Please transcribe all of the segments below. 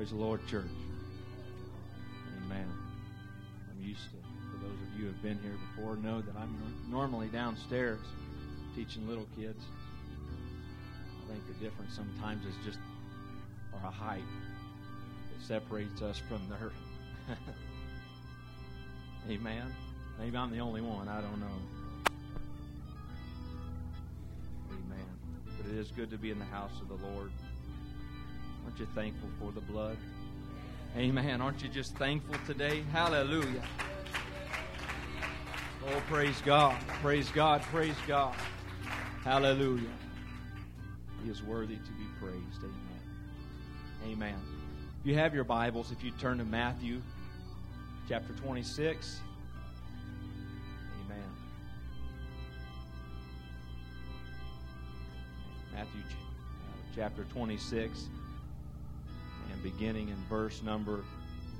Praise the Lord, church. Amen. I'm used to, for those of you who have been here before, know that I'm normally downstairs teaching little kids. I think the difference sometimes is just our height that separates us from their. Amen. Maybe I'm the only one. I don't know. Amen. But it is good to be in the house of the Lord. Aren't you thankful for the blood? Amen. Aren't you just thankful today? Hallelujah. Oh, praise God. Praise God. Praise God. Hallelujah. He is worthy to be praised. Amen. Amen. If you have your Bibles, if you turn to Matthew chapter 26. Amen. Matthew uh, chapter 26 and beginning in verse number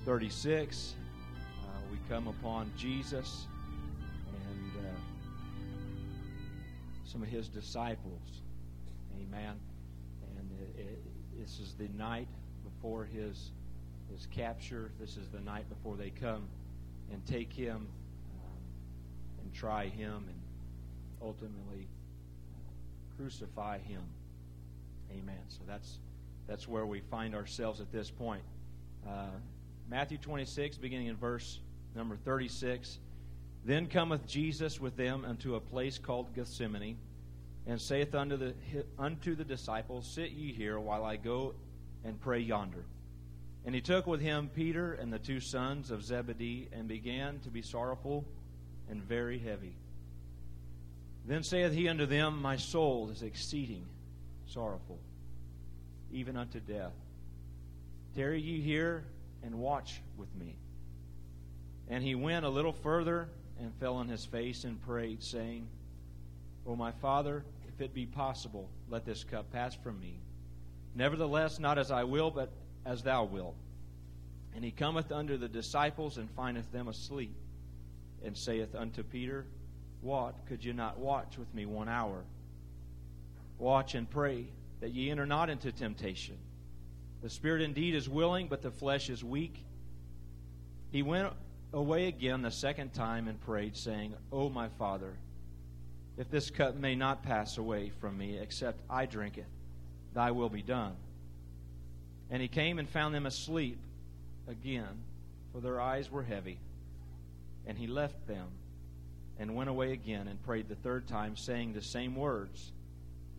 36, uh, we come upon Jesus and uh, some of his disciples. Amen. And it, it, this is the night before his his capture. This is the night before they come and take him um, and try him and ultimately crucify him. Amen. So that's that's where we find ourselves at this point. Uh, Matthew 26, beginning in verse number 36. Then cometh Jesus with them unto a place called Gethsemane, and saith unto the, unto the disciples, Sit ye here while I go and pray yonder. And he took with him Peter and the two sons of Zebedee, and began to be sorrowful and very heavy. Then saith he unto them, My soul is exceeding sorrowful even unto death. Tarry ye here and watch with me. And he went a little further and fell on his face and prayed, saying, O my Father, if it be possible, let this cup pass from me. Nevertheless, not as I will, but as thou wilt. And he cometh unto the disciples and findeth them asleep, and saith unto Peter, What, could you not watch with me one hour? Watch and pray that ye enter not into temptation. The spirit indeed is willing, but the flesh is weak. He went away again the second time and prayed, saying, O my Father, if this cup may not pass away from me, except I drink it, thy will be done. And he came and found them asleep again, for their eyes were heavy. And he left them and went away again and prayed the third time, saying the same words.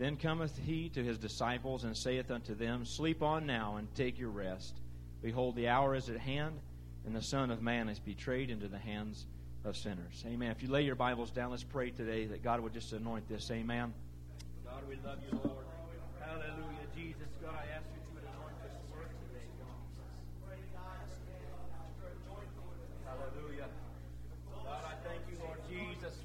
Then cometh he to his disciples and saith unto them, Sleep on now and take your rest. Behold, the hour is at hand, and the Son of Man is betrayed into the hands of sinners. Amen. If you lay your Bibles down, let's pray today that God would just anoint this. Amen. God, we love you, Lord. Hallelujah. Jesus, God, I ask you to anoint this word today, God. Hallelujah. God, I thank you, Lord Jesus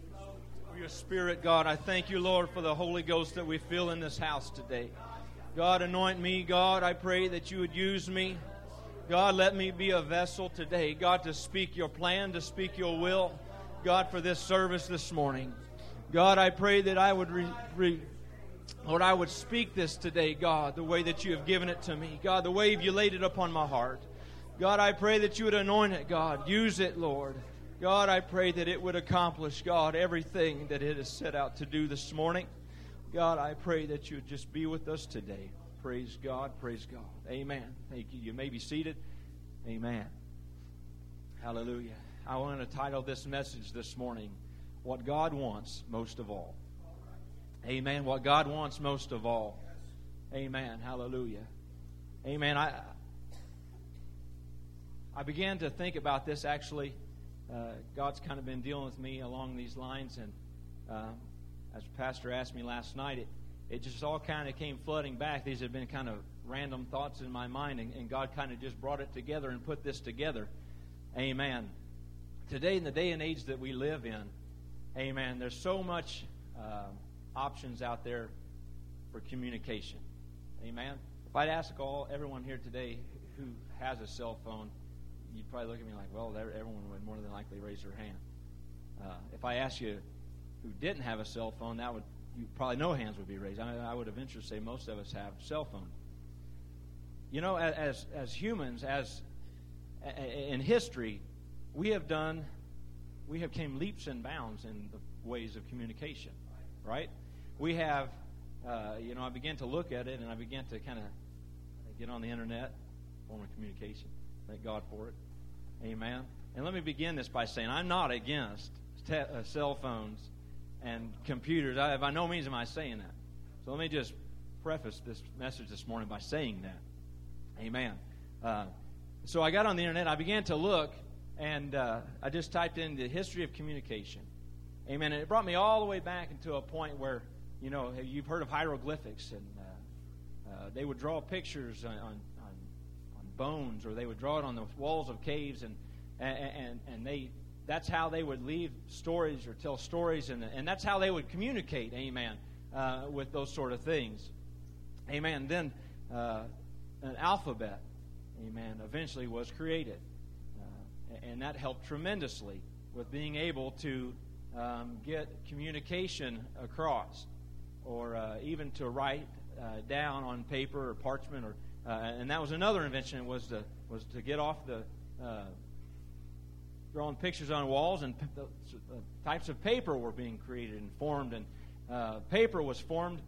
your Spirit, God. I thank you, Lord, for the Holy Ghost that we feel in this house today. God, anoint me, God. I pray that you would use me. God, let me be a vessel today, God, to speak your plan, to speak your will, God, for this service this morning. God, I pray that I would, re, re, Lord, I would speak this today, God, the way that you have given it to me. God, the way you laid it upon my heart. God, I pray that you would anoint it, God. Use it, Lord. God, I pray that it would accomplish, God, everything that it has set out to do this morning. God, I pray that you would just be with us today. Praise God. Praise God. Amen. Thank you. You may be seated. Amen. Hallelujah. I want to title this message this morning, What God Wants Most of All. Amen. What God wants most of all. Amen. Hallelujah. Amen. I I began to think about this actually uh, God's kind of been dealing with me along these lines. And uh, as Pastor asked me last night, it, it just all kind of came flooding back. These had been kind of random thoughts in my mind, and, and God kind of just brought it together and put this together. Amen. Today, in the day and age that we live in, amen, there's so much uh, options out there for communication. Amen. If I'd ask all everyone here today who has a cell phone, you'd probably look at me like, well, everyone would more than likely raise their hand. Uh, if I asked you who didn't have a cell phone, that would you probably no hands would be raised. I, I would venture to say most of us have cell phone. you know, as, as humans, as in history, we have done, we have came leaps and bounds in the ways of communication, right? We have, uh, you know, I began to look at it and I began to kind of get on the internet, form of communication. Thank God for it. Amen. And let me begin this by saying I'm not against te- uh, cell phones and computers. I, by no means am I saying that. So let me just preface this message this morning by saying that. Amen. Uh, so I got on the internet. I began to look, and uh, I just typed in the history of communication. Amen. And it brought me all the way back into a point where, you know, you've heard of hieroglyphics, and uh, uh they would draw pictures on, on, on, bones, or they would draw it on the walls of caves, and and and they that's how they would leave stories or tell stories, and and that's how they would communicate. Amen. Uh, with those sort of things. Amen. Then uh, an alphabet amen, eventually was created. Uh, and that helped tremendously with being able to um, get communication across or uh, even to write uh, down on paper or parchment or uh, and that was another invention was to was to get off the uh, drawing pictures on walls and p- types of paper were being created and formed and uh, paper was formed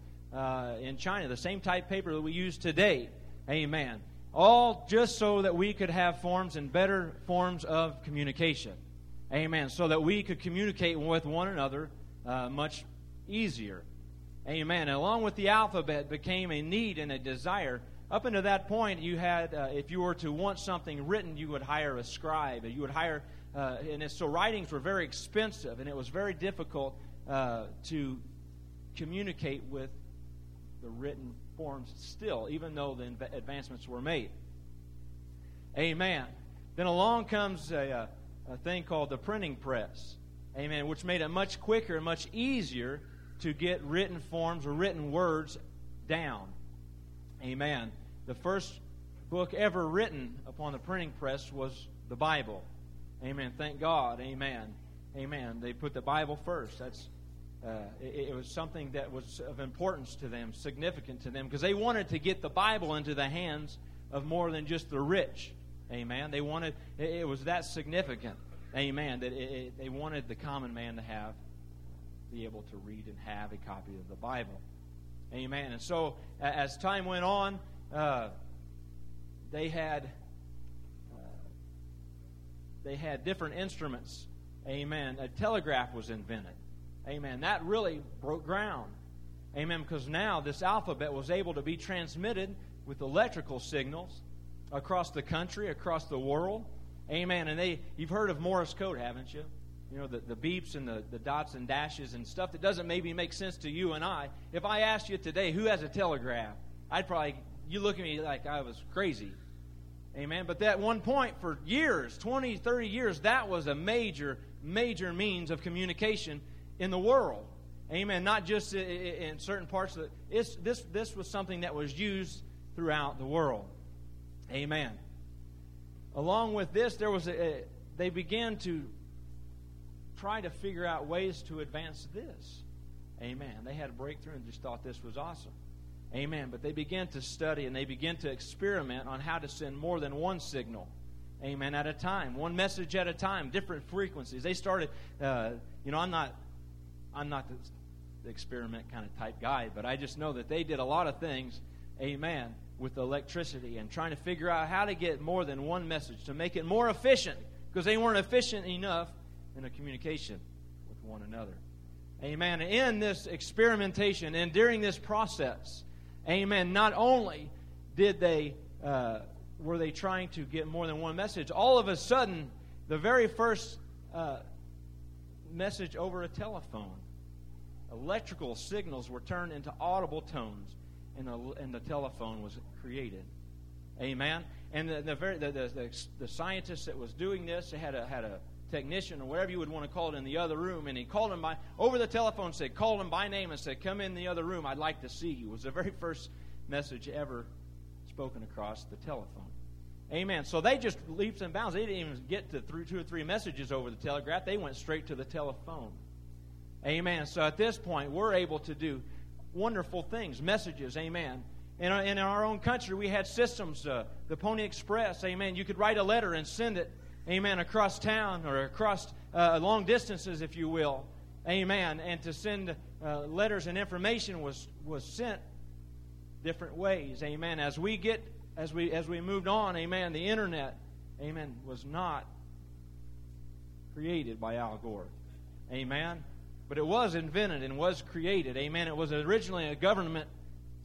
in China the same type paper that we use today amen all just so that we could have forms and better forms of communication. Amen. So that we could communicate with one another uh, much easier. Amen. And along with the alphabet became a need and a desire. Up until that point, you had, uh, if you were to want something written, you would hire a scribe. You would hire, uh, and so writings were very expensive, and it was very difficult uh, to communicate with the written forms still, even though the advancements were made. Amen. Then along comes a, a, thing called the printing press. Amen. Which made it much quicker and much easier to get written forms or written words down. Amen. The first book ever written upon the printing press was the Bible. Amen. Thank God. Amen. Amen. They put the Bible first. That's uh, it, it, was something that was of importance to them, significant to them, because they wanted to get the Bible into the hands of more than just the rich. Amen. They wanted it, it was that significant. Amen. That it, they wanted the common man to have, be able to read and have a copy of the Bible. Amen. And so, as time went on, uh, they had uh, they had different instruments. Amen. A telegraph was invented. Amen. That really broke ground. Amen. Because now this alphabet was able to be transmitted with electrical signals across the country, across the world. Amen. And they you've heard of Morse code, haven't you? You know, the, the beeps and the, the dots and dashes and stuff that doesn't maybe make sense to you and I. If I asked you today who has a telegraph, I'd probably you look at me like I was crazy. Amen. But that one point for years, 20, 30 years, that was a major, major means of communication in the world. Amen. Not just in certain parts of it. this, this was something that was used throughout the world. Amen. Along with this, there was a, they began to try to figure out ways to advance this. Amen. They had a breakthrough and just thought this was awesome. Amen. But they began to study and they began to experiment on how to send more than one signal. Amen. At a time, one message at a time, different frequencies. They started, uh, you know, I'm not I'm not the experiment kind of type guy, but I just know that they did a lot of things, amen, with electricity and trying to figure out how to get more than one message to make it more efficient because they weren't efficient enough in a communication with one another. Amen. In this experimentation and during this process, amen, not only did they uh, were they trying to get more than one message, all of a sudden, the very first uh, message over a telephone. Electrical signals were turned into audible tones, and, and the telephone was created. Amen. And the the, very, the, the, the scientist that was doing this had a had a technician or whatever you would want to call it in the other room, and he called him by over the telephone, said, called him by name, and said, "Come in the other room. I'd like to see you." It was the very first message ever spoken across the telephone. Amen. So they just leaps and bounds. They didn't even get to three, two or three messages over the telegraph. They went straight to the telephone. Amen. So at this point, we're able to do wonderful things, messages. Amen. In our, in our own country, we had systems, uh, the Pony Express, amen. You could write a letter and send it, amen, across town or across uh, long distances, if you will, amen. And to send uh, letters and information was, was sent different ways, amen. As we get, as we, as we moved on, amen, the internet, amen, was not created by Al Gore, amen. But it was invented and was created, amen. It was originally a government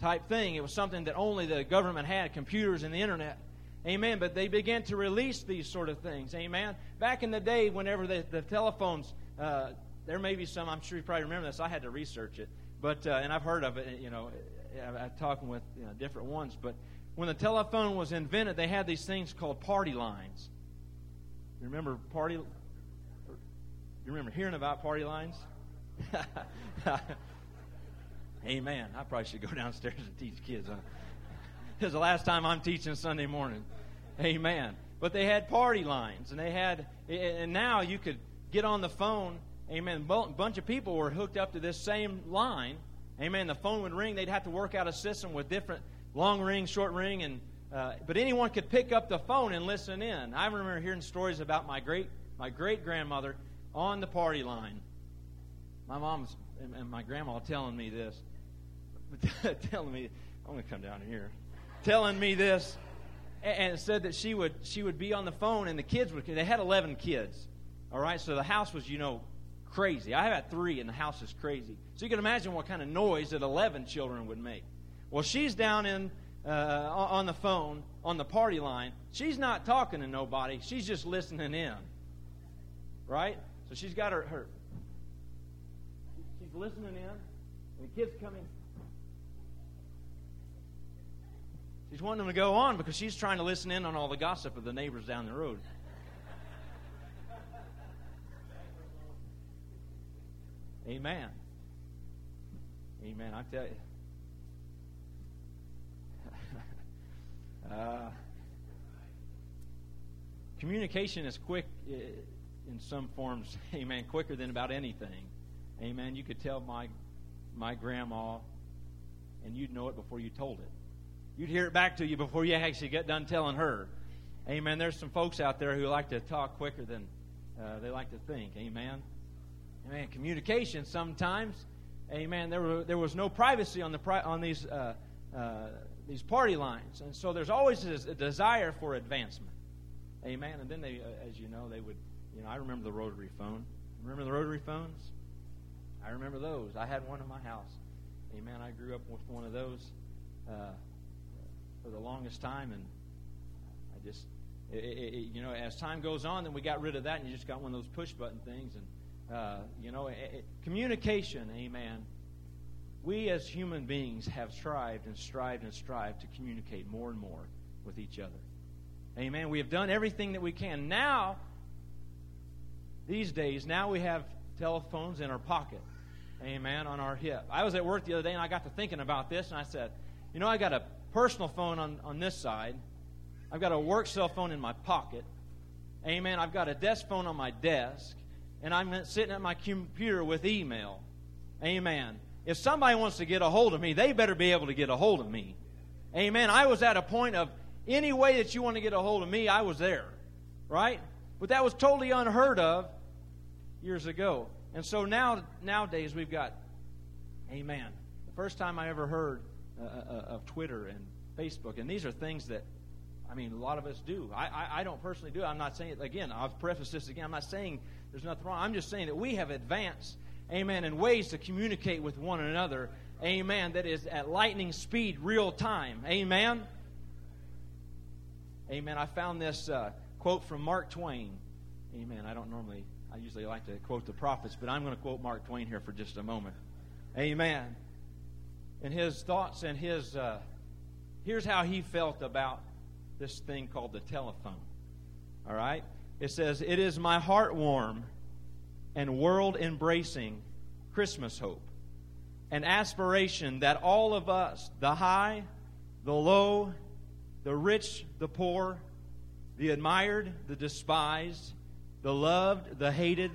type thing. It was something that only the government had computers and the internet. Amen. But they began to release these sort of things. Amen. Back in the day, whenever the, the telephones, uh, there may be some, I'm sure you probably remember this. I had to research it. But, uh, and I've heard of it, you know, I'm talking with you know, different ones. But when the telephone was invented, they had these things called party lines. You remember party? You remember hearing about party lines? Amen. I probably should go downstairs and teach kids. Huh? Is the last time I'm teaching Sunday morning. Amen. But they had party lines, and they had, and now you could get on the phone. Amen. A bunch of people were hooked up to this same line. Amen. The phone would ring. They'd have to work out a system with different long ring, short ring, and uh, but anyone could pick up the phone and listen in. I remember hearing stories about my great my great grandmother on the party line. My mom's and my grandma telling me this. telling me, I'm going to come down here, telling me this, and said that she would she would be on the phone, and the kids would. They had 11 kids, all right. So the house was, you know, crazy. I had three, and the house is crazy. So you can imagine what kind of noise that 11 children would make. Well, she's down in uh, on the phone on the party line. She's not talking to nobody. She's just listening in, right? So she's got her, her she's listening in, and the kids coming She's wanting them to go on because she's trying to listen in on all the gossip of the neighbors down the road. Amen. Amen. I tell you. uh, communication is quick uh, in some forms. Amen. Quicker than about anything. Amen. You could tell my my grandma, and you'd know it before you told it. You'd hear it back to you before you actually get done telling her. Amen. There's some folks out there who like to talk quicker than uh, they like to think. Amen. Amen. Communication sometimes. Amen. There, were, there was no privacy on the pri- on these uh, uh, these party lines, and so there's always a desire for advancement. Amen. And then they, uh, as you know, they would. You know, I remember the rotary phone. Remember the rotary phones? I remember those. I had one in my house. Amen. I grew up with one of those. For the longest time, and I just, it, it, you know, as time goes on, then we got rid of that, and you just got one of those push button things, and uh, you know, it, communication, amen. We as human beings have strived and strived and strived to communicate more and more with each other. Amen. We have done everything that we can. Now, these days, now we have telephones in our pocket. Amen. On our hip. I was at work the other day and I got to thinking about this and I said, you know, I got a personal phone on, on this side. I've got a work cell phone in my pocket. Amen. I've got a desk phone on my desk. And I'm sitting at my computer with email. Amen. If somebody wants to get a hold of me, they better be able to get a hold of me. Amen. I was at a point of any way that you want to get a hold of me, I was there. Right? But that was totally unheard of years ago. And so now nowadays we've got Amen. The first time I ever heard uh, uh, of Twitter and Facebook. And these are things that, I mean, a lot of us do. I, I, I don't personally do it. I'm not saying, it again, I've prefaced this again. I'm not saying there's nothing wrong. I'm just saying that we have advanced, amen, in ways to communicate with one another, amen, that is at lightning speed, real time. Amen. Amen. I found this uh, quote from Mark Twain. Amen. I don't normally, I usually like to quote the prophets, but I'm going to quote Mark Twain here for just a moment. Amen and his thoughts and his uh, here's how he felt about this thing called the telephone. All right? It says, It is my heart warm and world embracing Christmas hope, an aspiration that all of us, the high, the low, the rich, the poor, the admired, the despised, the loved, the hated,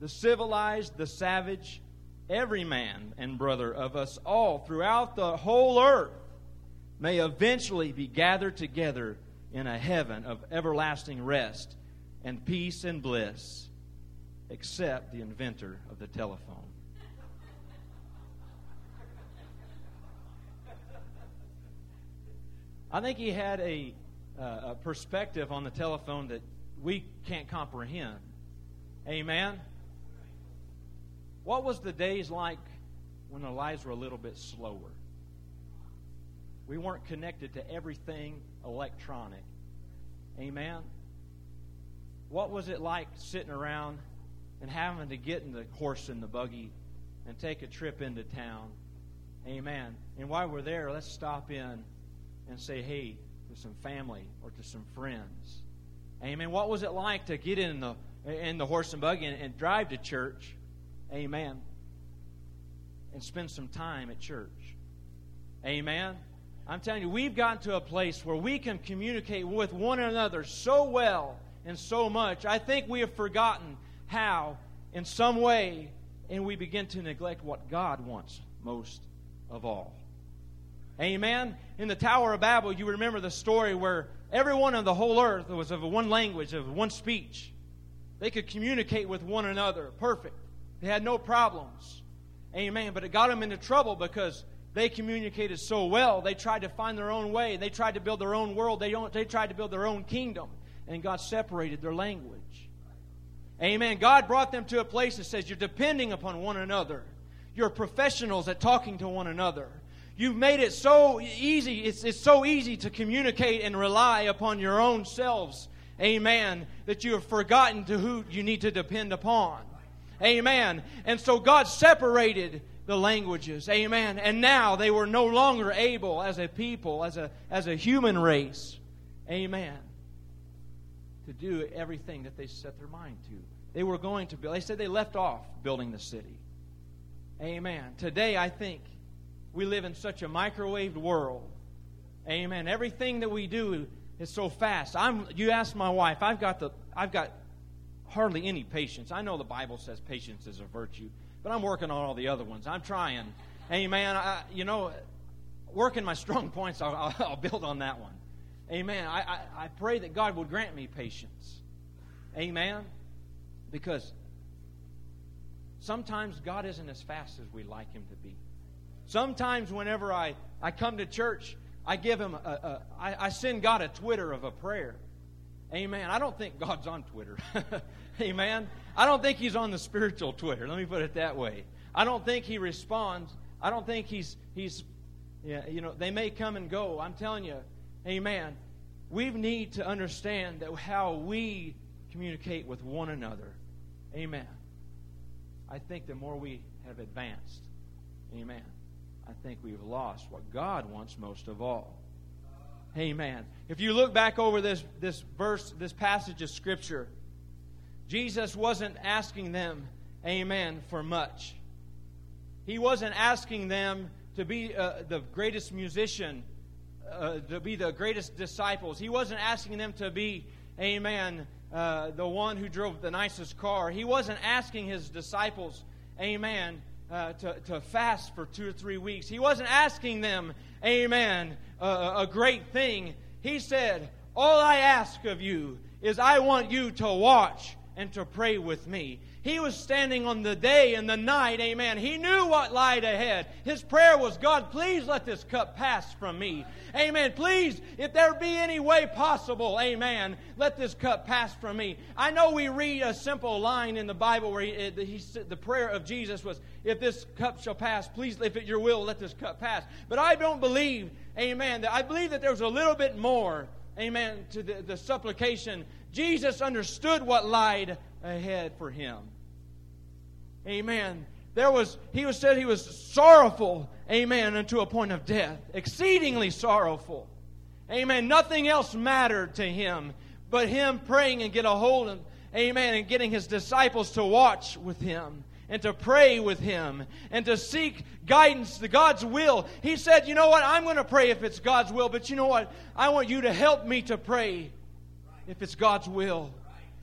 the civilized, the savage, every man and brother of us all throughout the whole earth may eventually be gathered together in a heaven of everlasting rest and peace and bliss, except the inventor of the telephone. I think he had a, uh, a perspective on the telephone that we can't comprehend. Amen. What was the days like when the lives were a little bit slower? We weren't connected to everything electronic. Amen. What was it like sitting around and having to get in the horse and the buggy and take a trip into town? Amen. And while we're there, let's stop in and say hey to some family or to some friends. Amen. What was it like to get in the in the horse and buggy and, and drive to church? Amen. And spend some time at church. Amen. I'm telling you, we've gotten to a place where we can communicate with one another so well and so much. I think we have forgotten how, in some way, and we begin to neglect what God wants most of all. Amen. In the Tower of Babel, you remember the story where everyone on the whole earth was of one language, of one speech. They could communicate with one another. Perfect. They had no problems. Amen. But it got them into trouble because they communicated so well. They tried to find their own way. They tried to build their own world. They, don't, they tried to build their own kingdom. And God separated their language. Amen. God brought them to a place that says you're depending upon one another. You're professionals at talking to one another. You've made it so easy. It's, it's so easy to communicate and rely upon your own selves. Amen. That you have forgotten to who you need to depend upon. Amen. And so God separated the languages. Amen. And now they were no longer able as a people, as a, as a human race. Amen. To do everything that they set their mind to. They were going to build. They said they left off building the city. Amen. Today, I think we live in such a microwaved world. Amen. Everything that we do is so fast. I'm you ask my wife, I've got the I've got hardly any patience. I know the Bible says patience is a virtue, but I'm working on all the other ones. I'm trying. Amen. I, you know, working my strong points, I'll, I'll, I'll build on that one. Amen. I, I, I pray that God would grant me patience. Amen. Because sometimes God isn't as fast as we like Him to be. Sometimes, whenever I, I come to church, I give him a, a I, I send God a Twitter of a prayer. Amen. I don't think God's on Twitter. Amen. I don't think he's on the spiritual Twitter. Let me put it that way. I don't think he responds. I don't think he's he's yeah, you know, they may come and go. I'm telling you, amen. We need to understand that how we communicate with one another. Amen. I think the more we have advanced, amen. I think we've lost what God wants most of all. Amen. If you look back over this, this verse, this passage of Scripture, Jesus wasn't asking them, amen, for much. He wasn't asking them to be uh, the greatest musician, uh, to be the greatest disciples. He wasn't asking them to be, amen, uh, the one who drove the nicest car. He wasn't asking his disciples, amen, uh, to, to fast for two or three weeks. He wasn't asking them, amen, uh, a great thing. He said, All I ask of you is I want you to watch and to pray with me. He was standing on the day and the night, amen. He knew what lied ahead. His prayer was, God, please let this cup pass from me. Amen. Please, if there be any way possible, amen, let this cup pass from me. I know we read a simple line in the Bible where he, he, the prayer of Jesus was, if this cup shall pass, please, if it your will, let this cup pass. But I don't believe, amen, that I believe that there's a little bit more, amen, to the, the supplication. Jesus understood what lied ahead for him. Amen. There was, he was said he was sorrowful, amen, unto a point of death. Exceedingly sorrowful. Amen. Nothing else mattered to him but him praying and get a hold of, amen, and getting his disciples to watch with him and to pray with him and to seek guidance to God's will. He said, You know what? I'm going to pray if it's God's will, but you know what? I want you to help me to pray if it's God's will.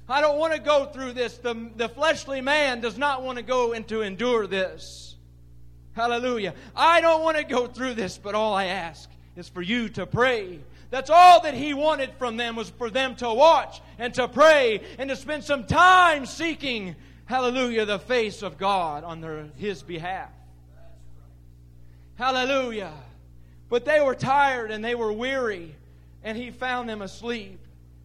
I don't want to go through this. The, the fleshly man does not want to go and to endure this. Hallelujah. I don't want to go through this, but all I ask is for you to pray. That's all that he wanted from them was for them to watch and to pray and to spend some time seeking, hallelujah, the face of God on their, his behalf. Hallelujah. But they were tired and they were weary, and he found them asleep.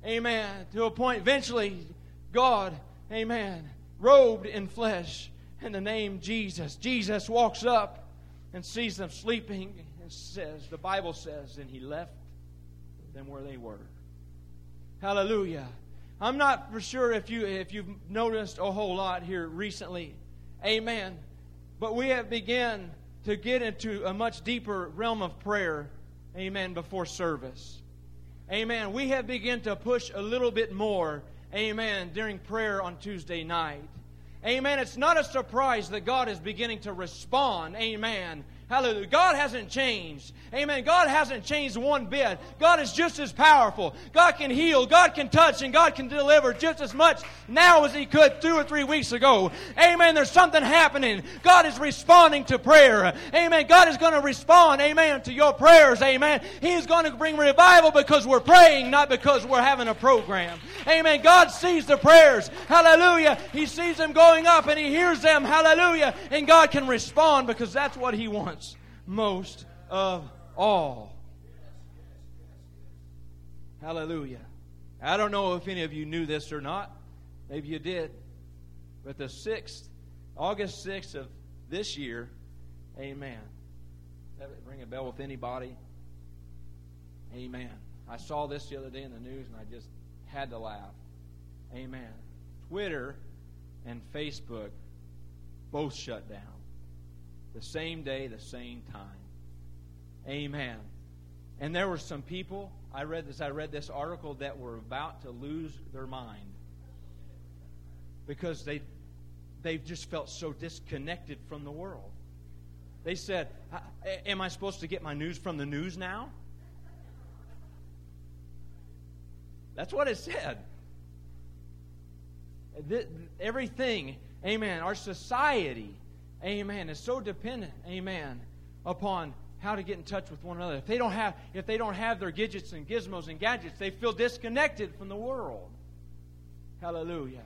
Amen. To a point, eventually, God, amen, robed in flesh in the name Jesus. Jesus walks up and sees them sleeping and says, the Bible says, and he left them where they were. Hallelujah. I'm not for sure if you if you've noticed a whole lot here recently. Amen. But we have begun to get into a much deeper realm of prayer. Amen. Before service. Amen. We have begun to push a little bit more. Amen. During prayer on Tuesday night. Amen. It's not a surprise that God is beginning to respond. Amen Hallelujah. God hasn't changed. Amen. God hasn't changed one bit. God is just as powerful. God can heal, God can touch, and God can deliver just as much now as He could two or three weeks ago. Amen. There's something happening. God is responding to prayer. Amen. God is going to respond, amen, to your prayers. Amen. He is going to bring revival because we're praying, not because we're having a program. Amen. God sees the prayers. Hallelujah. He sees them going up and He hears them. Hallelujah. And God can respond because that's what He wants most of all. Hallelujah. I don't know if any of you knew this or not. Maybe you did. But the 6th, August 6th of this year, amen. That ring a bell with anybody? Amen. I saw this the other day in the news and I just had to laugh. Amen. Twitter and Facebook both shut down the same day, the same time. Amen. And there were some people, I read this, I read this article that were about to lose their mind because they they've just felt so disconnected from the world. They said, Am I supposed to get my news from the news now? That's what it said. Everything, amen, our society amen, is so dependent, amen, upon how to get in touch with one another. If they don't have, if they don't have their gadgets and gizmos and gadgets, they feel disconnected from the world. Hallelujah.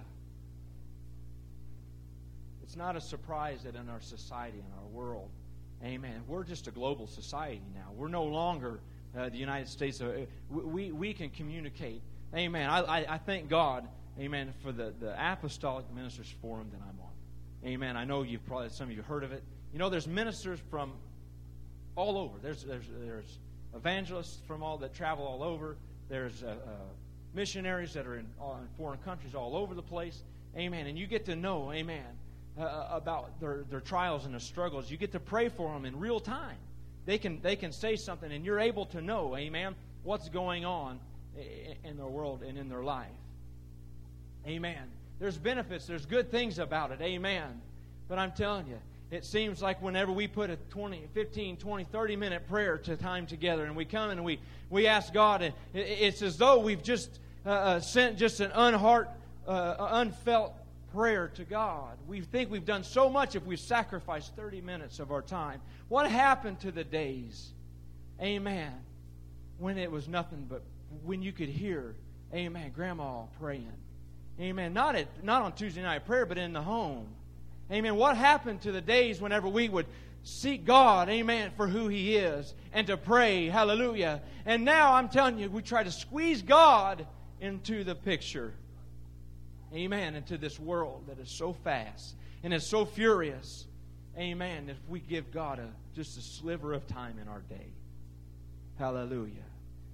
It's not a surprise that in our society, in our world, amen, we're just a global society now. We're no longer uh, the United States. Uh, we, we can communicate. Amen. I, I, I thank God, amen, for the, the Apostolic Ministers Forum that I'm. Amen. I know you've probably some of you heard of it. You know, there's ministers from all over. There's there's there's evangelists from all that travel all over. There's uh, uh, missionaries that are in, uh, in, foreign countries all over the place. Amen. And you get to know, Amen, uh, uh, about their their trials and their struggles. You get to pray for them in real time. They can they can say something, and you're able to know, Amen, what's going on in their world and in their life. Amen. There's benefits, there's good things about it. Amen. But I'm telling you, it seems like whenever we put a 20, 15, 20, 30 minute prayer to time together and we come and we, we ask God, and it's as though we've just uh, uh, sent just an unheart, uh, unfelt prayer to God. We think we've done so much if we've sacrificed 30 minutes of our time. What happened to the days, amen, when it was nothing but when you could hear, amen, grandma praying? Amen. Not at not on Tuesday night prayer, but in the home. Amen. What happened to the days whenever we would seek God, amen, for who He is and to pray, hallelujah. And now I'm telling you, we try to squeeze God into the picture. Amen. Into this world that is so fast and is so furious. Amen. If we give God a just a sliver of time in our day. Hallelujah.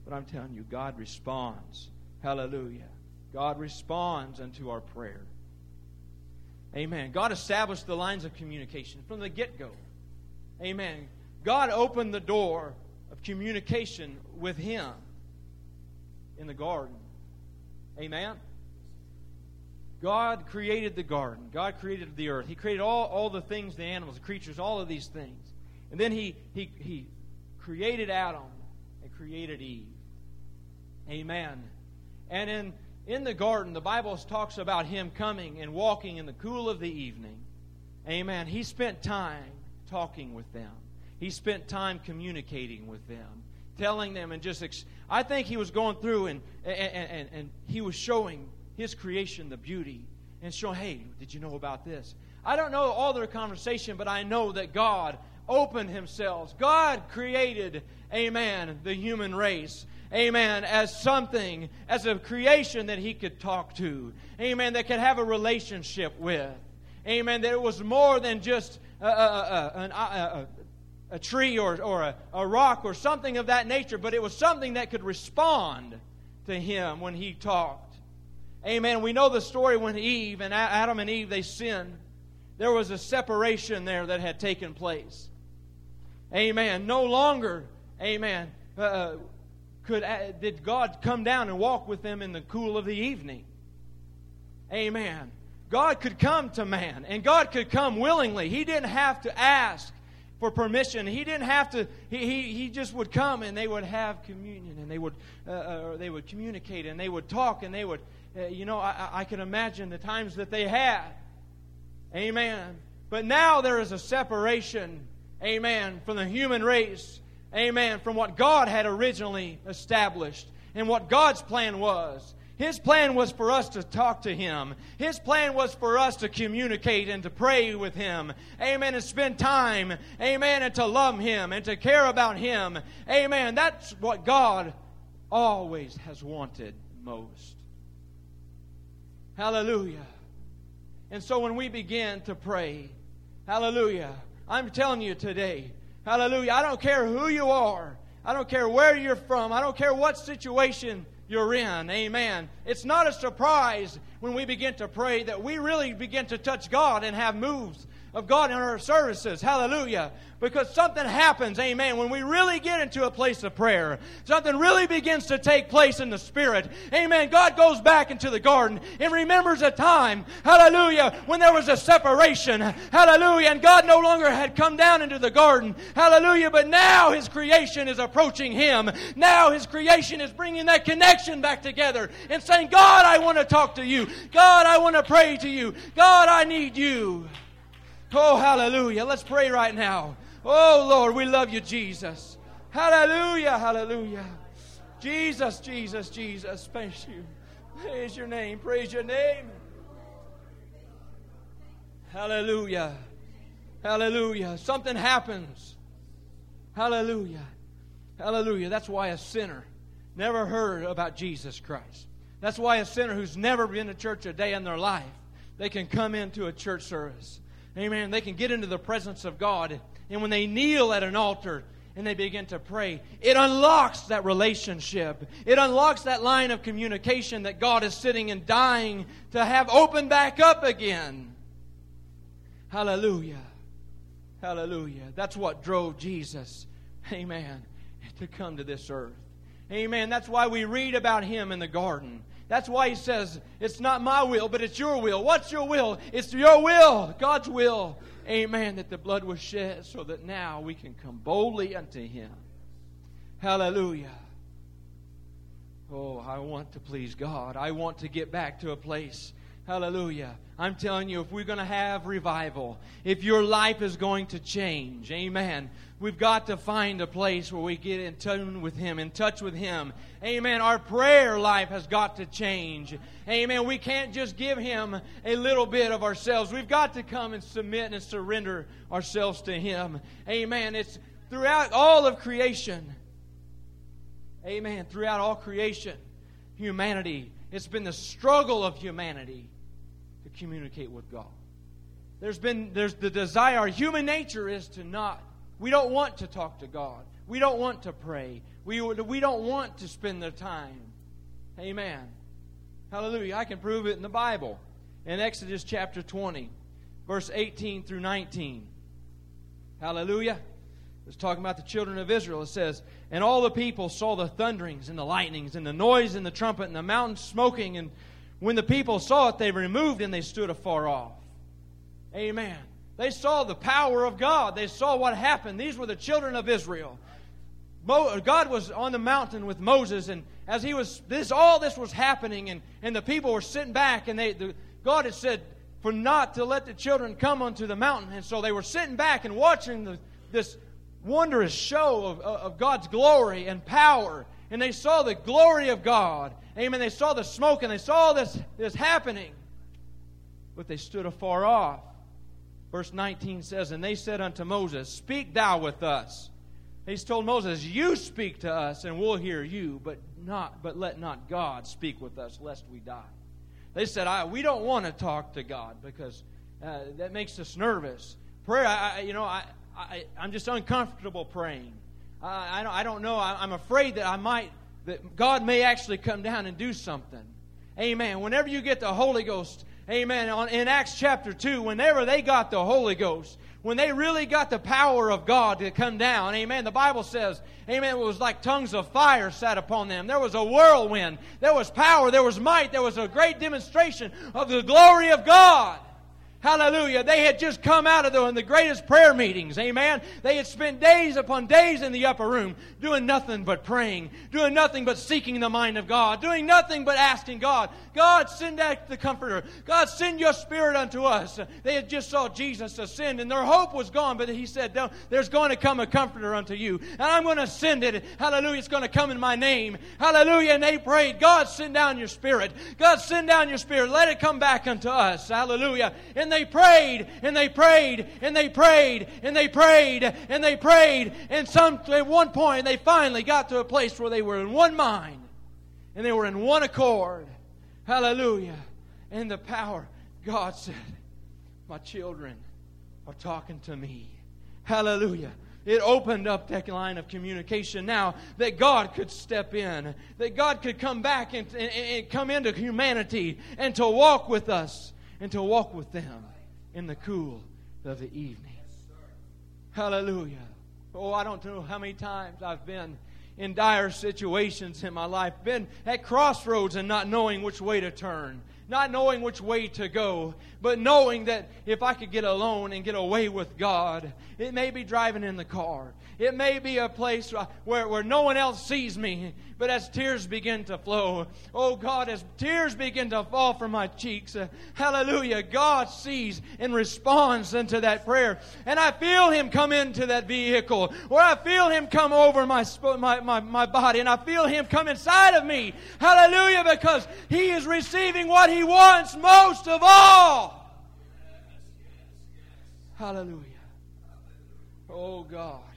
But I'm telling you, God responds. Hallelujah. God responds unto our prayer. Amen. God established the lines of communication from the get go. Amen. God opened the door of communication with Him in the garden. Amen. God created the garden. God created the earth. He created all, all the things, the animals, the creatures, all of these things. And then He, he, he created Adam and created Eve. Amen. And in in the garden, the Bible talks about him coming and walking in the cool of the evening. Amen. He spent time talking with them, he spent time communicating with them, telling them and just, ex- I think he was going through and, and, and, and he was showing his creation the beauty and showing, hey, did you know about this? I don't know all their conversation, but I know that God opened himself. God created, amen, the human race. Amen, as something, as a creation that he could talk to. Amen, that could have a relationship with. Amen, that it was more than just a, a, a, a tree or, or a, rock or something of that nature, but it was something that could respond to him when he talked. Amen. We know the story when Eve and Adam and Eve they sinned. There was a separation there that had taken place. Amen. No longer, amen, uh, uh could uh, did God come down and walk with them in the cool of the evening. Amen. God could come to man, and God could come willingly. He didn't have to ask for permission. He didn't have to. He, he, he just would come, and they would have communion, and they would uh, uh, they would communicate, and they would talk, and they would. Uh, you know, I, I can imagine the times that they had. Amen. But now there is a separation. Amen. From the human race Amen. From what God had originally established and what God's plan was. His plan was for us to talk to Him. His plan was for us to communicate and to pray with Him. Amen. And spend time. Amen. And to love Him and to care about Him. Amen. That's what God always has wanted most. Hallelujah. And so when we begin to pray, hallelujah, I'm telling you today, Hallelujah. I don't care who you are. I don't care where you're from. I don't care what situation you're in. Amen. It's not a surprise when we begin to pray that we really begin to touch God and have moves of God in our services. Hallelujah. Because something happens, amen, when we really get into a place of prayer. Something really begins to take place in the Spirit. Amen. God goes back into the garden and remembers a time, hallelujah, when there was a separation. Hallelujah. And God no longer had come down into the garden. Hallelujah. But now His creation is approaching Him. Now His creation is bringing that connection back together and saying, God, I want to talk to you. God, I want to pray to you. God, I need you. Oh, hallelujah. Let's pray right now. Oh, Lord, we love you, Jesus. Hallelujah, hallelujah. Jesus, Jesus, Jesus. Praise you. Praise your name. Praise your name. Hallelujah. Hallelujah. Something happens. Hallelujah. Hallelujah. That's why a sinner never heard about Jesus Christ. That's why a sinner who's never been to church a day in their life, they can come into a church service Amen. They can get into the presence of God. And when they kneel at an altar and they begin to pray, it unlocks that relationship. It unlocks that line of communication that God is sitting and dying to have open back up again. Hallelujah. Hallelujah. That's what drove Jesus, amen, to come to this earth. Amen. That's why we read about him in the garden. That's why he says, It's not my will, but it's your will. What's your will? It's your will, God's will. Amen. That the blood was shed so that now we can come boldly unto him. Hallelujah. Oh, I want to please God. I want to get back to a place. Hallelujah. I'm telling you, if we're going to have revival, if your life is going to change, amen, we've got to find a place where we get in tune with Him, in touch with Him. Amen. Our prayer life has got to change. Amen. We can't just give Him a little bit of ourselves. We've got to come and submit and surrender ourselves to Him. Amen. It's throughout all of creation. Amen. Throughout all creation, humanity, it's been the struggle of humanity communicate with God. There's been there's the desire, human nature is to not we don't want to talk to God. We don't want to pray. We, we don't want to spend the time. Amen. Hallelujah. I can prove it in the Bible. In Exodus chapter 20, verse 18 through 19. Hallelujah. It's talking about the children of Israel. It says, And all the people saw the thunderings and the lightnings and the noise and the trumpet and the mountain smoking. And when the people saw it, they removed and they stood afar off. Amen. They saw the power of God. They saw what happened. These were the children of Israel. God was on the mountain with Moses, and as he was, this all this was happening, and, and the people were sitting back, and they, the, God had said for not to let the children come unto the mountain, and so they were sitting back and watching the, this wondrous show of, of God's glory and power. And they saw the glory of God. Amen. They saw the smoke and they saw this, this happening. But they stood afar off. Verse 19 says, And they said unto Moses, Speak thou with us. He's told Moses, You speak to us, and we'll hear you, but not but let not God speak with us, lest we die. They said, I, We don't want to talk to God because uh, that makes us nervous. Prayer, I, you know, I, I, I'm just uncomfortable praying. I, I, don't, I don't know. I, I'm afraid that I might, that God may actually come down and do something. Amen. Whenever you get the Holy Ghost, amen, on, in Acts chapter 2, whenever they got the Holy Ghost, when they really got the power of God to come down, amen, the Bible says, amen, it was like tongues of fire sat upon them. There was a whirlwind. There was power. There was might. There was a great demonstration of the glory of God. Hallelujah. They had just come out of the, the greatest prayer meetings. Amen. They had spent days upon days in the upper room doing nothing but praying, doing nothing but seeking the mind of God, doing nothing but asking God, God, send out the Comforter. God, send your Spirit unto us. They had just saw Jesus ascend and their hope was gone, but He said, There's going to come a Comforter unto you, and I'm going to send it. Hallelujah. It's going to come in my name. Hallelujah. And they prayed, God, send down your Spirit. God, send down your Spirit. Let it come back unto us. Hallelujah. And and they prayed and they prayed and they prayed and they prayed and they prayed. And some at one point they finally got to a place where they were in one mind and they were in one accord. Hallelujah. And the power god said my children are talking to me. Hallelujah. It opened up that line of communication now that God could step in, that God could come back and, and, and, come into humanity and to walk with us and to walk with them in the cool of the evening. Hallelujah. Oh, I don't know how many times I've been in dire situations in my life, been at crossroads and not knowing which way to turn, not knowing which way to go, but knowing that if I could get alone and get away with God, it may be driving in the car. It may be a place where, where no one else sees me, but as tears begin to flow, oh God, as tears begin to fall from my cheeks, uh, hallelujah, God sees and responds unto that prayer. And I feel Him come into that vehicle, or I feel Him come over my, my, my, my body, and I feel Him come inside of me. Hallelujah, because He is receiving what He wants most of all. Hallelujah. Oh God.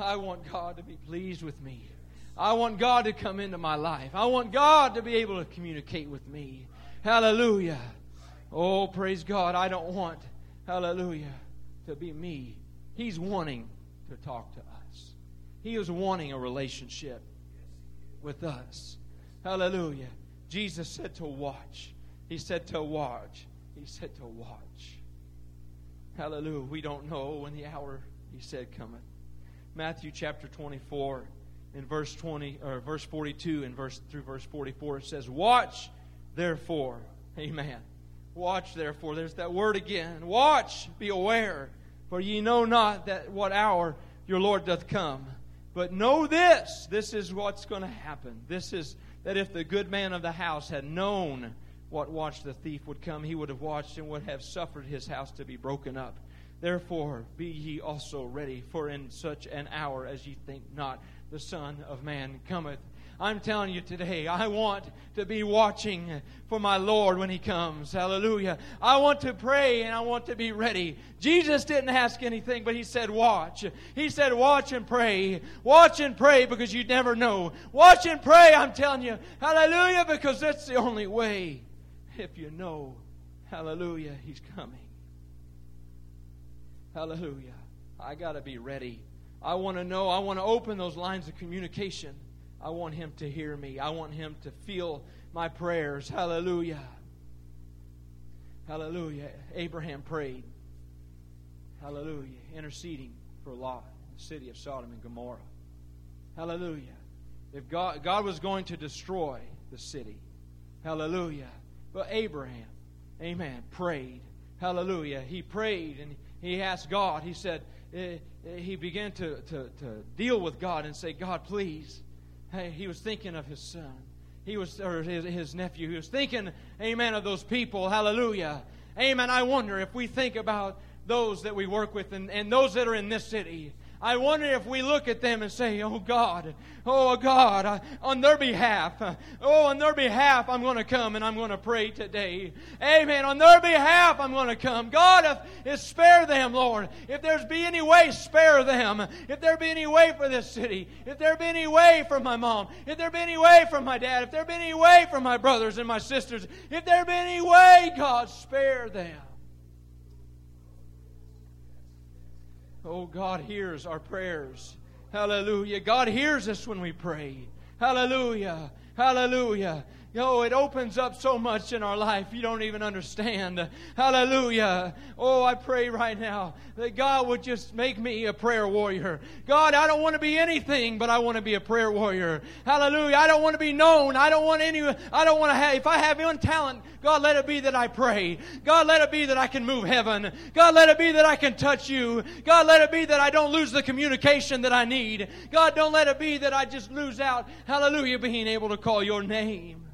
I want God to be pleased with me. I want God to come into my life. I want God to be able to communicate with me. Hallelujah. Oh, praise God. I don't want, hallelujah, to be me. He's wanting to talk to us. He is wanting a relationship with us. Hallelujah. Jesus said to watch. He said to watch. He said to watch. Hallelujah. We don't know when the hour, he said, cometh. Matthew chapter 24 in verse 20 or verse 42 and verse through verse 44 it says watch therefore amen watch therefore there's that word again watch be aware for ye know not that what hour your lord doth come. But know this this is what's going to happen. This is that if the good man of the house had known what watch the thief would come he would have watched and would have suffered his house to be broken up Therefore, be ye also ready, for in such an hour as ye think not, the Son of Man cometh. I'm telling you today, I want to be watching for my Lord when He comes. Hallelujah. I want to pray and I want to be ready. Jesus didn't ask anything, but He said, watch. He said, watch and pray. Watch and pray because you never know. Watch and pray, I'm telling you. Hallelujah, because that's the only way. If you know, hallelujah, He's coming. Hallelujah. I got to be ready. I want to know. I want to open those lines of communication. I want Him to hear me. I want Him to feel my prayers. Hallelujah. Hallelujah. Abraham prayed. Hallelujah. Interceding for Lot, in the city of Sodom and Gomorrah. Hallelujah. If God, God was going to destroy the city, hallelujah. But Abraham, amen, prayed. Hallelujah. He prayed and he asked God, he said, eh, eh, he began to, to, to deal with God and say, God, please. Hey, he was thinking of his son. He was, or his, his nephew. He was thinking, amen, of those people. Hallelujah. Amen. I wonder if we think about those that we work with and, and those that are in this city. I wonder if we look at them and say, Oh God, oh God, on their behalf, oh, on their behalf, I'm going to come and I'm going to pray today. Amen. On their behalf, I'm going to come. God, if, if spare them, Lord. If there's be any way, spare them. If there be any way for this city, if there be any way for my mom, if there be any way for my dad, if there be any way for my brothers and my sisters, if there be any way, God, spare them. Oh, God hears our prayers. Hallelujah. God hears us when we pray. Hallelujah. Hallelujah. Oh, it opens up so much in our life you don't even understand. Hallelujah. Oh, I pray right now that God would just make me a prayer warrior. God, I don't want to be anything, but I want to be a prayer warrior. Hallelujah. I don't want to be known. I don't want any, I don't want to have, if I have any talent, God, let it be that I pray. God, let it be that I can move heaven. God, let it be that I can touch you. God, let it be that I don't lose the communication that I need. God, don't let it be that I just lose out, hallelujah, being able to call your name.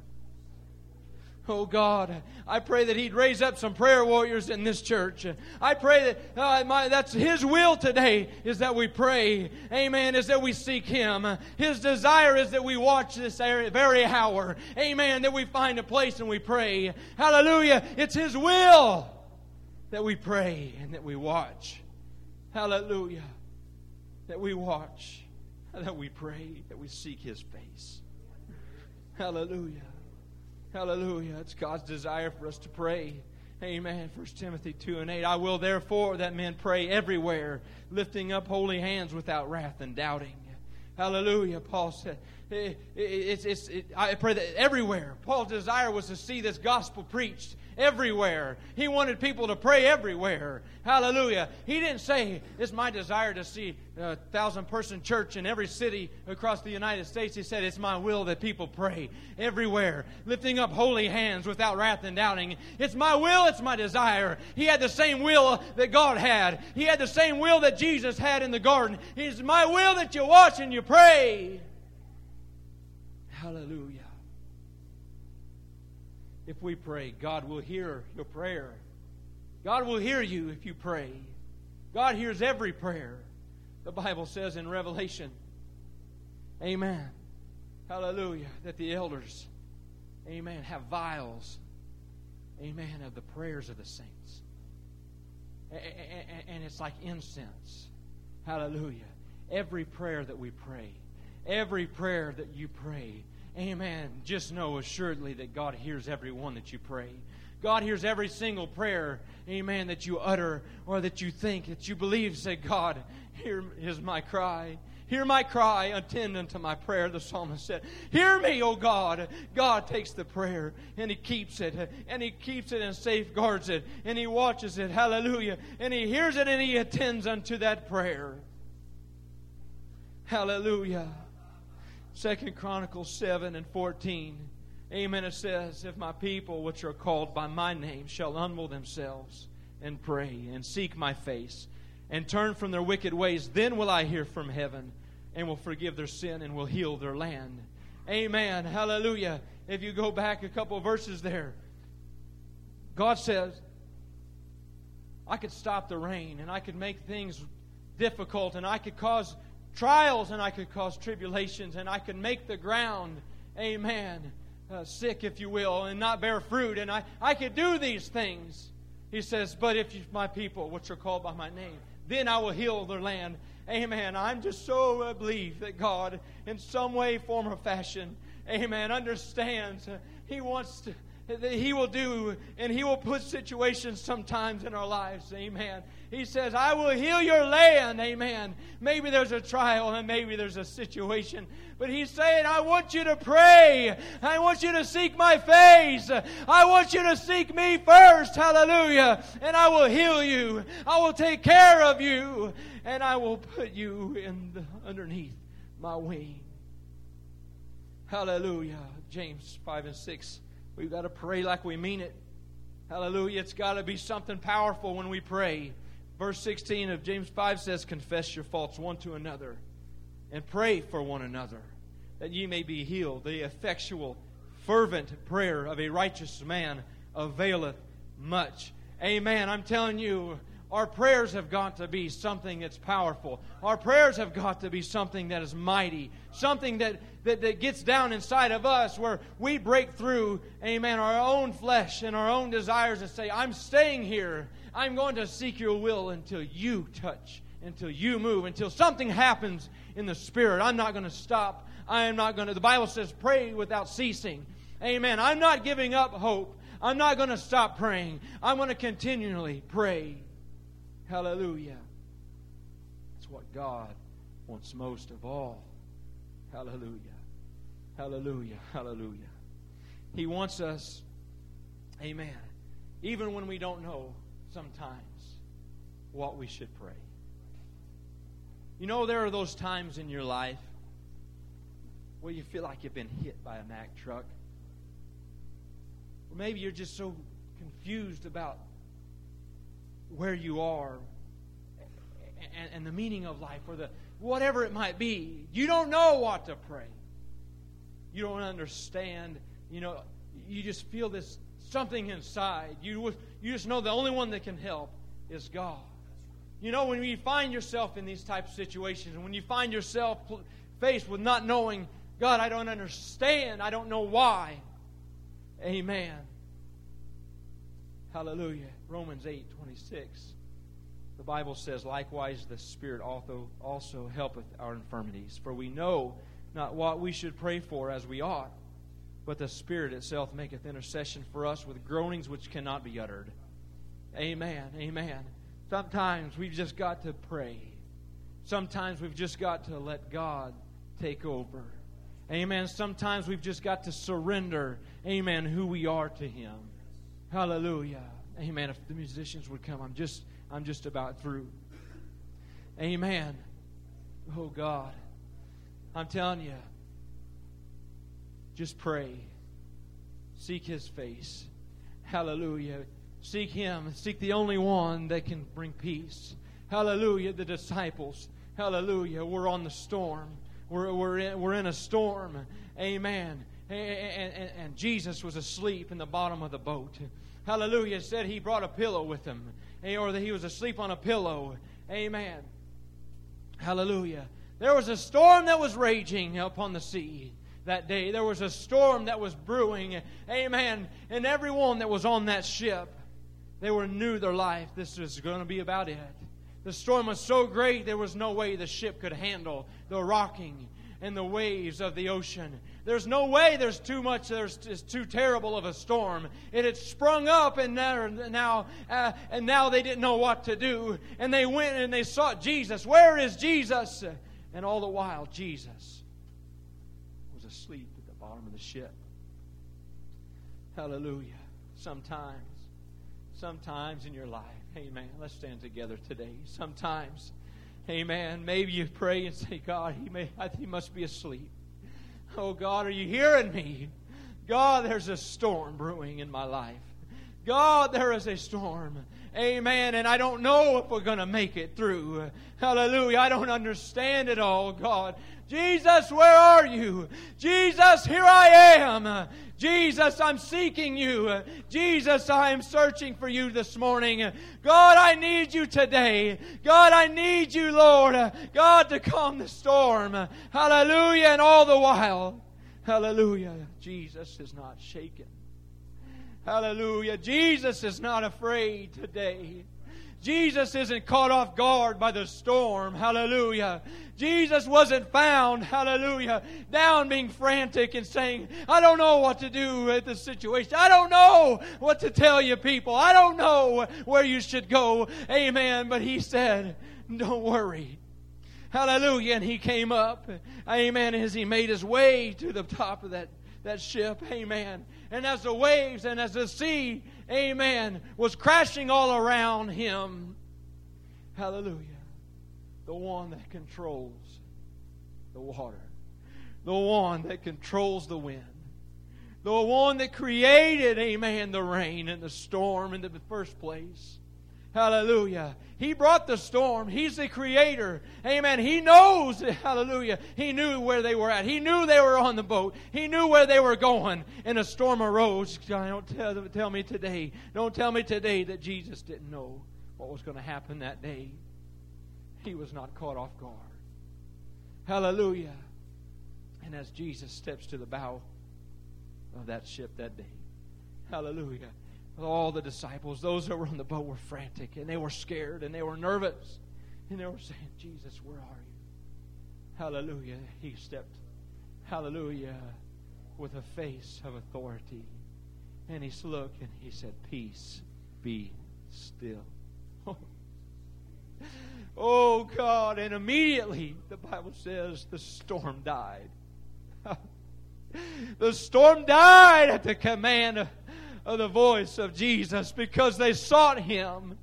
Oh God, I pray that He'd raise up some prayer warriors in this church. I pray that uh, my, that's His will today is that we pray. Amen. Is that we seek Him. His desire is that we watch this very hour. Amen. That we find a place and we pray. Hallelujah. It's His will that we pray and that we watch. Hallelujah. That we watch, that we pray, that we seek His face. Hallelujah. Hallelujah. It's God's desire for us to pray. Amen. 1 Timothy 2 and 8. I will therefore that men pray everywhere, lifting up holy hands without wrath and doubting. Hallelujah. Paul said, it, I pray that everywhere. Paul's desire was to see this gospel preached everywhere. He wanted people to pray everywhere. Hallelujah. He didn't say, It's my desire to see a thousand person church in every city across the United States. He said, It's my will that people pray everywhere, lifting up holy hands without wrath and doubting. It's my will, it's my desire. He had the same will that God had, He had the same will that Jesus had in the garden. It's my will that you watch and you pray. Hallelujah. If we pray, God will hear your prayer. God will hear you if you pray. God hears every prayer. The Bible says in Revelation, Amen. Hallelujah. That the elders, Amen, have vials, Amen, of the prayers of the saints. And it's like incense. Hallelujah. Every prayer that we pray, every prayer that you pray, Amen. Just know assuredly that God hears every one that you pray. God hears every single prayer, amen, that you utter or that you think, that you believe. Say, God, here is my cry. Hear my cry, attend unto my prayer, the psalmist said. Hear me, O God. God takes the prayer and He keeps it, and He keeps it and safeguards it, and He watches it. Hallelujah. And He hears it and He attends unto that prayer. Hallelujah. Second Chronicles 7 and 14. Amen. It says, If my people, which are called by my name, shall humble themselves and pray and seek my face and turn from their wicked ways, then will I hear from heaven and will forgive their sin and will heal their land. Amen. Hallelujah. If you go back a couple verses there, God says, I could stop the rain and I could make things difficult and I could cause trials and I could cause tribulations and I could make the ground, amen, uh, sick, if you will, and not bear fruit. And I, I could do these things. He says, But if you, my people, which are called by my name, then I will heal their land. Amen. I'm just so uh, believe that God, in some way, form, or fashion, amen, understands. He wants to that He will do, and He will put situations sometimes in our lives. Amen. He says, I will heal your land. Amen. Maybe there's a trial and maybe there's a situation. But He's saying, I want you to pray. I want you to seek my face. I want you to seek me first. Hallelujah. And I will heal you. I will take care of you. And I will put you in the, underneath my wing. Hallelujah. James 5 and 6 We've got to pray like we mean it. Hallelujah. It's got to be something powerful when we pray. Verse 16 of James 5 says, Confess your faults one to another and pray for one another that ye may be healed. The effectual, fervent prayer of a righteous man availeth much. Amen. I'm telling you, Our prayers have got to be something that's powerful. Our prayers have got to be something that is mighty, something that, that, that gets down inside of us where we break through, amen, our own flesh and our own desires and say, I'm staying here. I'm going to seek your will until you touch, until you move, until something happens in the Spirit. I'm not going to stop. I am not going to. The Bible says, pray without ceasing. Amen. I'm not giving up hope. I'm not going to stop praying. I'm going to continually pray. Hallelujah. That's what God wants most of all. Hallelujah. Hallelujah. Hallelujah. He wants us, amen, even when we don't know sometimes what we should pray. You know, there are those times in your life where you feel like you've been hit by a Mack truck. Or maybe you're just so confused about where you are and, and the meaning of life or the whatever it might be. You don't know what to pray. You don't understand. You know, you just feel this something inside. You, you just know the only one that can help is God. You know, when you find yourself in these types of situations, and when you find yourself faced with not knowing, God, I don't understand, I don't know why. Amen. Hallelujah. Romans 8 26. The Bible says, Likewise, the Spirit also, also helpeth our infirmities. For we know not what we should pray for as we ought, but the Spirit itself maketh intercession for us with groanings which cannot be uttered. Amen. Amen. Sometimes we've just got to pray. Sometimes we've just got to let God take over. Amen. Sometimes we've just got to surrender, amen, who we are to Him. Hallelujah. Amen. If the musicians would come, I'm just I'm just about through. Amen. Oh God. I'm telling you. Just pray. Seek his face. Hallelujah. Seek him. Seek the only one that can bring peace. Hallelujah. The disciples. Hallelujah. We're on the storm. We're, we're, in, we're in a storm. Amen. And, and, and Jesus was asleep in the bottom of the boat. Hallelujah. Said he brought a pillow with him, eh, or that he was asleep on a pillow. Amen. Hallelujah. There was a storm that was raging upon the sea that day. There was a storm that was brewing. Amen. And everyone that was on that ship, they were knew their life. This was going to be about it. The storm was so great there was no way the ship could handle the rocking and the waves of the ocean. There's no way there's too much, there's it's too terrible of a storm. It had sprung up, and now, now uh, and now they didn't know what to do. And they went and they sought Jesus. Where is Jesus? And all the while, Jesus was asleep at the bottom of the ship. Hallelujah. Sometimes, sometimes in your life, amen. Let's stand together today. Sometimes Amen. Maybe you pray and say, God, he, may, he must be asleep. Oh, God, are you hearing me? God, there's a storm brewing in my life. God, there is a storm. Amen. And I don't know if we're going to make it through. Hallelujah. I don't understand it all, God. Jesus, where are you? Jesus, here I am. Jesus, I'm seeking you. Jesus, I am searching for you this morning. God, I need you today. God, I need you, Lord. God, to calm the storm. Hallelujah. And all the while, hallelujah, Jesus is not shaken. Hallelujah. Jesus is not afraid today. Jesus isn't caught off guard by the storm. Hallelujah. Jesus wasn't found, hallelujah, down being frantic and saying, I don't know what to do with this situation. I don't know what to tell you people. I don't know where you should go. Amen. But he said, don't worry. Hallelujah. And he came up. Amen. As he made his way to the top of that, that ship. Amen. And as the waves and as the sea, amen, was crashing all around him. Hallelujah the one that controls the water, the one that controls the wind, the one that created, amen, the rain and the storm in the first place. Hallelujah. He brought the storm. He's the creator. Amen. He knows, hallelujah. He knew where they were at. He knew they were on the boat. He knew where they were going. And a storm arose. Don't tell, tell me today. Don't tell me today that Jesus didn't know what was going to happen that day, he was not caught off guard. Hallelujah. And as Jesus steps to the bow of that ship that day, hallelujah, all the disciples, those that were on the boat, were frantic and they were scared and they were nervous. And they were saying, Jesus, where are you? Hallelujah. He stepped, hallelujah, with a face of authority. And he looked and he said, Peace, be still. oh, God. And immediately, the Bible says, the storm died. the storm died at the command of the voice of Jesus because they sought him.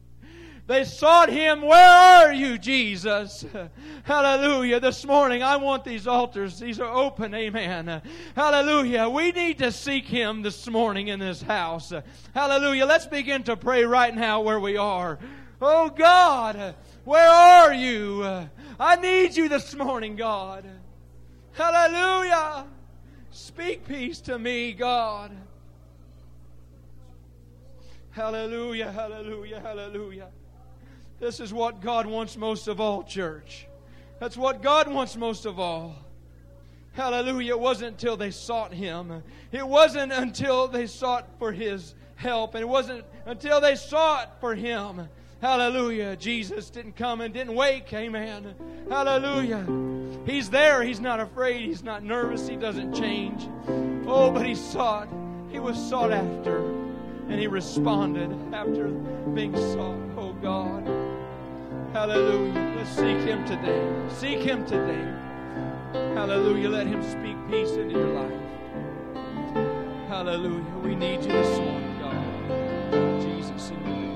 They sought him. Where are you, Jesus? Hallelujah. This morning, I want these altars. These are open. Amen. Hallelujah. We need to seek him this morning in this house. Hallelujah. Let's begin to pray right now where we are. Oh God, where are you? I need you this morning, God. Hallelujah. Speak peace to me, God. Hallelujah, hallelujah, hallelujah. This is what God wants most of all, church. That's what God wants most of all. Hallelujah. It wasn't until they sought Him. It wasn't until they sought for His help. And it wasn't until they sought for Him. Hallelujah. Jesus didn't come and didn't wake. Amen. Hallelujah. He's there. He's not afraid. He's not nervous. He doesn't change. Oh, but He sought. He was sought after. And He responded after being sought. Oh, God. Hallelujah. Let's seek Him today. Seek Him today. Hallelujah. Let Him speak peace into your life. Hallelujah. We need you this morning, God. Jesus in your